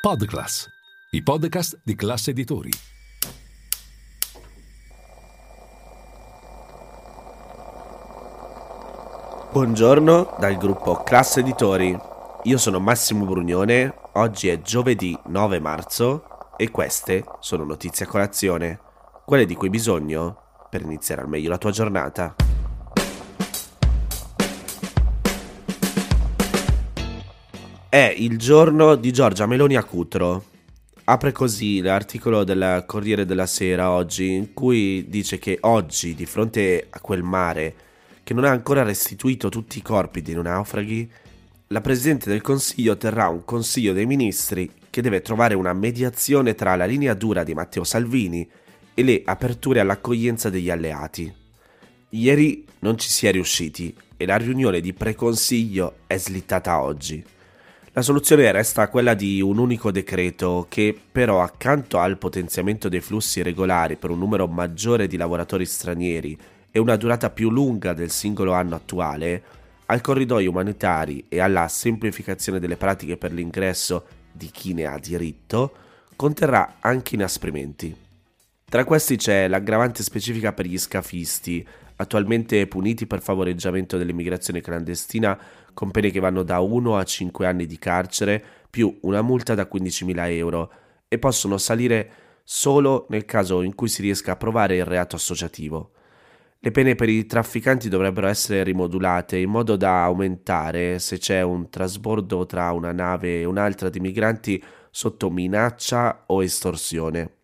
Podclass, i podcast di classe editori. Buongiorno dal gruppo Classe Editori. Io sono Massimo Brugnone, oggi è giovedì 9 marzo e queste sono notizie a colazione, quelle di cui hai bisogno per iniziare al meglio la tua giornata. È il giorno di Giorgia Meloni a Cutro. Apre così l'articolo del Corriere della Sera oggi, in cui dice che oggi, di fronte a quel mare che non ha ancora restituito tutti i corpi dei naufraghi, la Presidente del Consiglio terrà un Consiglio dei Ministri che deve trovare una mediazione tra la linea dura di Matteo Salvini e le aperture all'accoglienza degli alleati. Ieri non ci si è riusciti e la riunione di preconsiglio è slittata oggi. La soluzione resta quella di un unico decreto che però accanto al potenziamento dei flussi regolari per un numero maggiore di lavoratori stranieri e una durata più lunga del singolo anno attuale, al corridoio umanitari e alla semplificazione delle pratiche per l'ingresso di chi ne ha diritto, conterrà anche inasprimenti. Tra questi c'è l'aggravante specifica per gli scafisti, attualmente puniti per favoreggiamento dell'immigrazione clandestina con pene che vanno da 1 a 5 anni di carcere più una multa da 15.000 euro e possono salire solo nel caso in cui si riesca a provare il reato associativo. Le pene per i trafficanti dovrebbero essere rimodulate in modo da aumentare se c'è un trasbordo tra una nave e un'altra di migranti sotto minaccia o estorsione.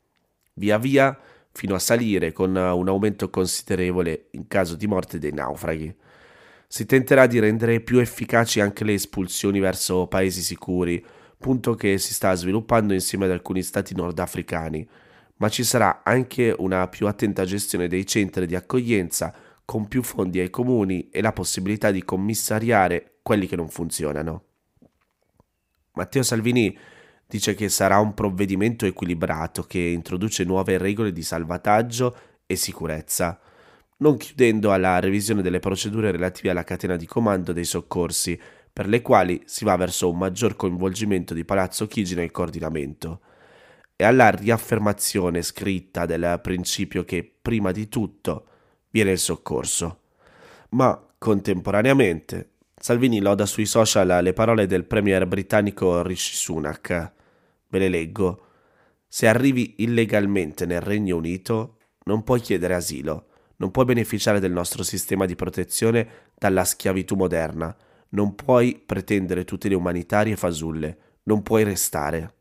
Via via fino a salire con un aumento considerevole in caso di morte dei naufraghi. Si tenterà di rendere più efficaci anche le espulsioni verso paesi sicuri, punto che si sta sviluppando insieme ad alcuni stati nordafricani, ma ci sarà anche una più attenta gestione dei centri di accoglienza con più fondi ai comuni e la possibilità di commissariare quelli che non funzionano. Matteo Salvini dice che sarà un provvedimento equilibrato che introduce nuove regole di salvataggio e sicurezza non chiudendo alla revisione delle procedure relative alla catena di comando dei soccorsi, per le quali si va verso un maggior coinvolgimento di Palazzo Chigi nel coordinamento, e alla riaffermazione scritta del principio che prima di tutto viene il soccorso. Ma contemporaneamente Salvini loda sui social le parole del premier britannico Rishi Sunak. Ve le leggo. Se arrivi illegalmente nel Regno Unito, non puoi chiedere asilo non puoi beneficiare del nostro sistema di protezione dalla schiavitù moderna, non puoi pretendere tutele umanitarie fasulle, non puoi restare.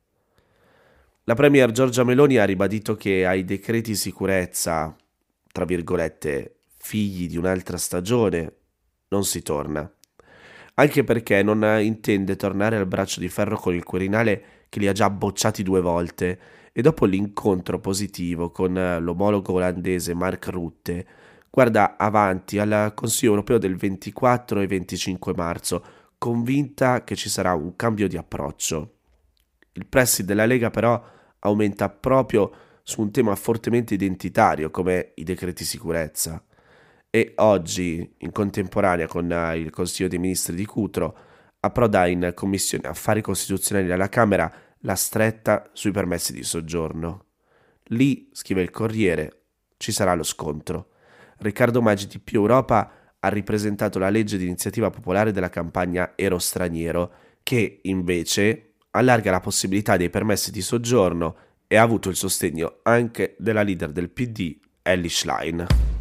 La Premier Giorgia Meloni ha ribadito che ai decreti sicurezza, tra virgolette, figli di un'altra stagione, non si torna. Anche perché non intende tornare al braccio di ferro con il Quirinale che li ha già bocciati due volte e dopo l'incontro positivo con eh, l'omologo olandese Mark Rutte, guarda avanti al Consiglio europeo del 24 e 25 marzo, convinta che ci sarà un cambio di approccio. Il pressi della Lega però aumenta proprio su un tema fortemente identitario come i decreti sicurezza. E oggi, in contemporanea con eh, il Consiglio dei Ministri di Cutro, approda in Commissione Affari Costituzionali alla Camera la stretta sui permessi di soggiorno. Lì, scrive il Corriere, ci sarà lo scontro. Riccardo Maggi di Più Europa ha ripresentato la legge di iniziativa popolare della campagna Ero Straniero, che invece allarga la possibilità dei permessi di soggiorno e ha avuto il sostegno anche della leader del PD, Ellie Schlein.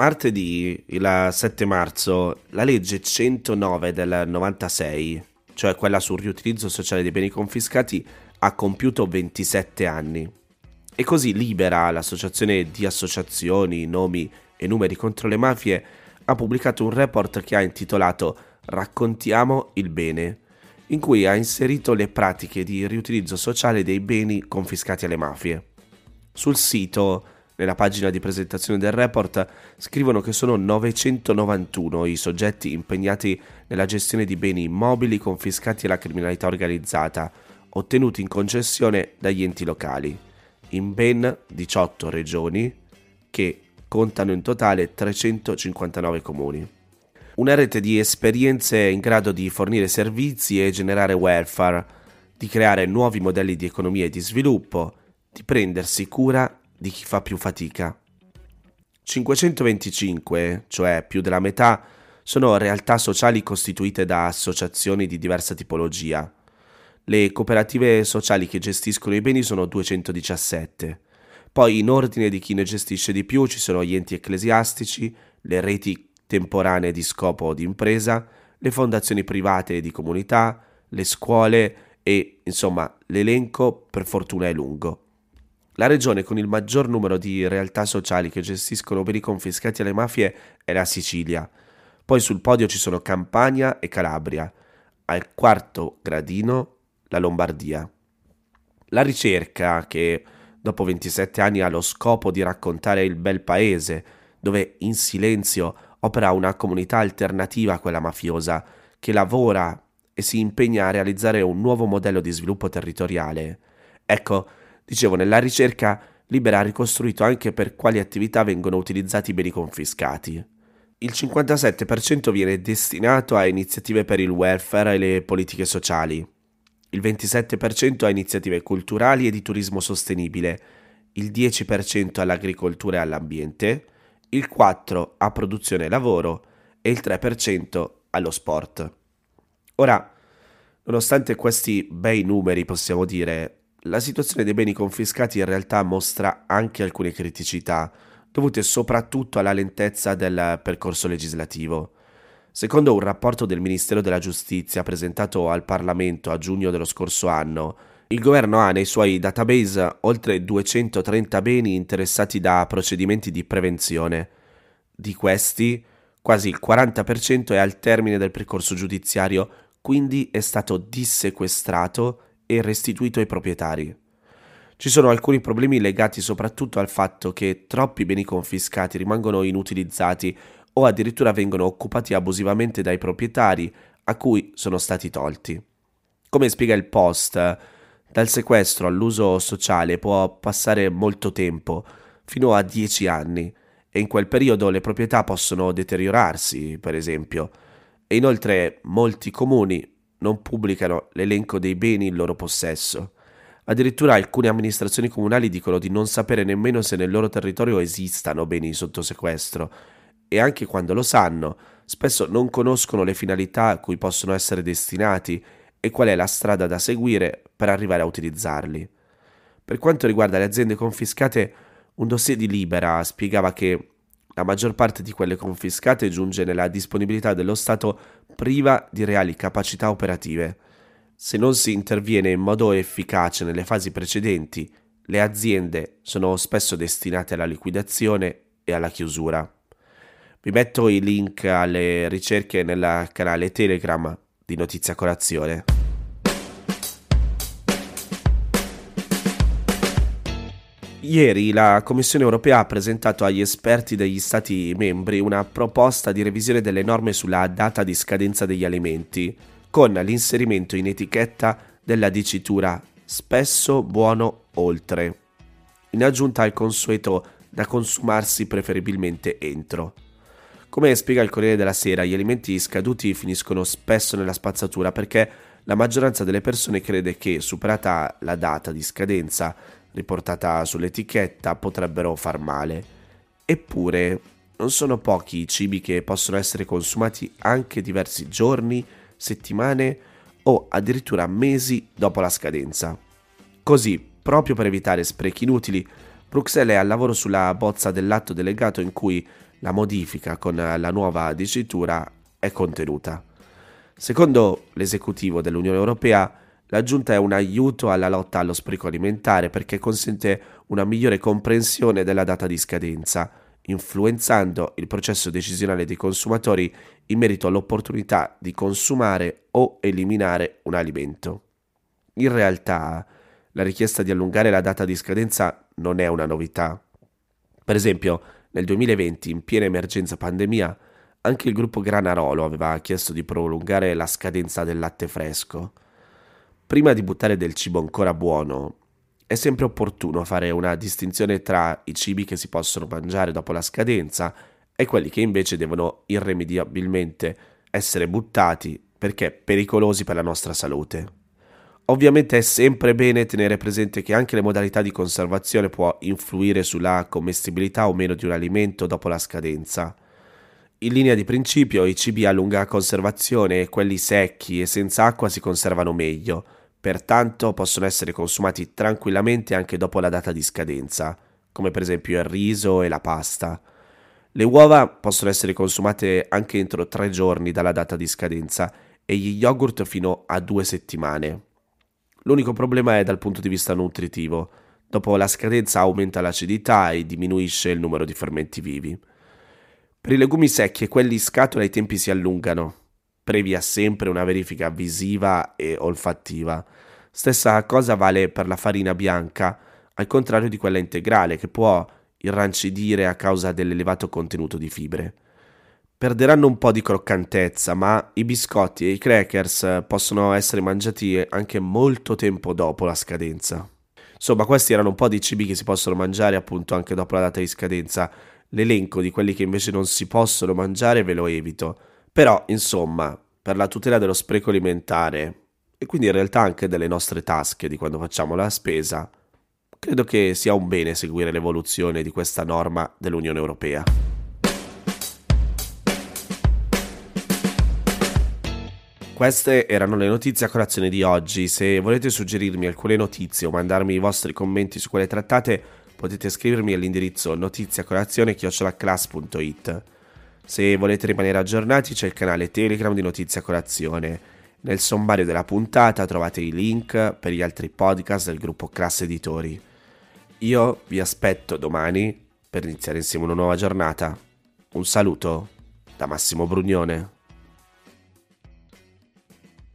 Martedì, il 7 marzo, la legge 109 del 96, cioè quella sul riutilizzo sociale dei beni confiscati, ha compiuto 27 anni. E così Libera, l'associazione di associazioni, nomi e numeri contro le mafie, ha pubblicato un report che ha intitolato Raccontiamo il bene, in cui ha inserito le pratiche di riutilizzo sociale dei beni confiscati alle mafie. Sul sito nella pagina di presentazione del report scrivono che sono 991 i soggetti impegnati nella gestione di beni immobili confiscati alla criminalità organizzata, ottenuti in concessione dagli enti locali, in ben 18 regioni che contano in totale 359 comuni. una rete di esperienze in grado di fornire servizi e generare welfare, di creare nuovi modelli di economia e di sviluppo, di prendersi cura di chi fa più fatica. 525, cioè più della metà, sono realtà sociali costituite da associazioni di diversa tipologia. Le cooperative sociali che gestiscono i beni sono 217. Poi in ordine di chi ne gestisce di più ci sono gli enti ecclesiastici, le reti temporanee di scopo o di impresa, le fondazioni private di comunità, le scuole e, insomma, l'elenco per fortuna è lungo. La regione con il maggior numero di realtà sociali che gestiscono beni confiscati alle mafie è la Sicilia. Poi sul podio ci sono Campania e Calabria. Al quarto gradino la Lombardia. La ricerca, che dopo 27 anni ha lo scopo di raccontare il bel paese, dove in silenzio opera una comunità alternativa a quella mafiosa, che lavora e si impegna a realizzare un nuovo modello di sviluppo territoriale. Ecco, dicevo, nella ricerca Libera ha ricostruito anche per quali attività vengono utilizzati i beni confiscati. Il 57% viene destinato a iniziative per il welfare e le politiche sociali, il 27% a iniziative culturali e di turismo sostenibile, il 10% all'agricoltura e all'ambiente, il 4% a produzione e lavoro e il 3% allo sport. Ora, nonostante questi bei numeri, possiamo dire, la situazione dei beni confiscati in realtà mostra anche alcune criticità, dovute soprattutto alla lentezza del percorso legislativo. Secondo un rapporto del Ministero della Giustizia presentato al Parlamento a giugno dello scorso anno, il governo ha nei suoi database oltre 230 beni interessati da procedimenti di prevenzione. Di questi, quasi il 40% è al termine del percorso giudiziario, quindi è stato dissequestrato e restituito ai proprietari. Ci sono alcuni problemi legati soprattutto al fatto che troppi beni confiscati rimangono inutilizzati o addirittura vengono occupati abusivamente dai proprietari a cui sono stati tolti. Come spiega il post, dal sequestro all'uso sociale può passare molto tempo, fino a 10 anni, e in quel periodo le proprietà possono deteriorarsi, per esempio. E inoltre molti comuni non pubblicano l'elenco dei beni in loro possesso. Addirittura alcune amministrazioni comunali dicono di non sapere nemmeno se nel loro territorio esistano beni sotto sequestro e anche quando lo sanno, spesso non conoscono le finalità a cui possono essere destinati e qual è la strada da seguire per arrivare a utilizzarli. Per quanto riguarda le aziende confiscate, un dossier di Libera spiegava che la maggior parte di quelle confiscate giunge nella disponibilità dello Stato priva di reali capacità operative. Se non si interviene in modo efficace nelle fasi precedenti, le aziende sono spesso destinate alla liquidazione e alla chiusura. Vi metto i link alle ricerche nel canale Telegram di Notizia Colazione. Ieri la Commissione europea ha presentato agli esperti degli Stati membri una proposta di revisione delle norme sulla data di scadenza degli alimenti, con l'inserimento in etichetta della dicitura spesso buono oltre, in aggiunta al consueto da consumarsi preferibilmente entro. Come spiega il Corriere della Sera, gli alimenti scaduti finiscono spesso nella spazzatura perché la maggioranza delle persone crede che, superata la data di scadenza riportata sull'etichetta, potrebbero far male. Eppure, non sono pochi i cibi che possono essere consumati anche diversi giorni, settimane o addirittura mesi dopo la scadenza. Così, proprio per evitare sprechi inutili, Bruxelles è al lavoro sulla bozza dell'atto delegato in cui la modifica con la nuova dicitura è contenuta. Secondo l'esecutivo dell'Unione Europea, l'aggiunta è un aiuto alla lotta allo spreco alimentare perché consente una migliore comprensione della data di scadenza, influenzando il processo decisionale dei consumatori in merito all'opportunità di consumare o eliminare un alimento. In realtà, la richiesta di allungare la data di scadenza non è una novità. Per esempio, nel 2020, in piena emergenza pandemia, anche il gruppo Granarolo aveva chiesto di prolungare la scadenza del latte fresco. Prima di buttare del cibo ancora buono, è sempre opportuno fare una distinzione tra i cibi che si possono mangiare dopo la scadenza e quelli che invece devono irrimediabilmente essere buttati perché pericolosi per la nostra salute. Ovviamente è sempre bene tenere presente che anche le modalità di conservazione può influire sulla commestibilità o meno di un alimento dopo la scadenza. In linea di principio i cibi a lunga conservazione, quelli secchi e senza acqua si conservano meglio, pertanto possono essere consumati tranquillamente anche dopo la data di scadenza, come per esempio il riso e la pasta. Le uova possono essere consumate anche entro tre giorni dalla data di scadenza e gli yogurt fino a due settimane. L'unico problema è dal punto di vista nutritivo. Dopo la scadenza aumenta l'acidità e diminuisce il numero di fermenti vivi. Per i legumi secchi e quelli in scatola i tempi si allungano, previa sempre una verifica visiva e olfattiva. Stessa cosa vale per la farina bianca, al contrario di quella integrale, che può irrancidire a causa dell'elevato contenuto di fibre. Perderanno un po' di croccantezza, ma i biscotti e i crackers possono essere mangiati anche molto tempo dopo la scadenza. Insomma, questi erano un po' di cibi che si possono mangiare appunto anche dopo la data di scadenza L'elenco di quelli che invece non si possono mangiare ve lo evito. Però, insomma, per la tutela dello spreco alimentare e quindi in realtà anche delle nostre tasche di quando facciamo la spesa, credo che sia un bene seguire l'evoluzione di questa norma dell'Unione Europea. Queste erano le notizie a colazione di oggi. Se volete suggerirmi alcune notizie o mandarmi i vostri commenti su quelle trattate, potete scrivermi all'indirizzo notiziacolazione.it. Se volete rimanere aggiornati c'è il canale Telegram di Notizia Colazione. Nel sommario della puntata trovate i link per gli altri podcast del gruppo Class Editori. Io vi aspetto domani per iniziare insieme una nuova giornata. Un saluto da Massimo Brugnone.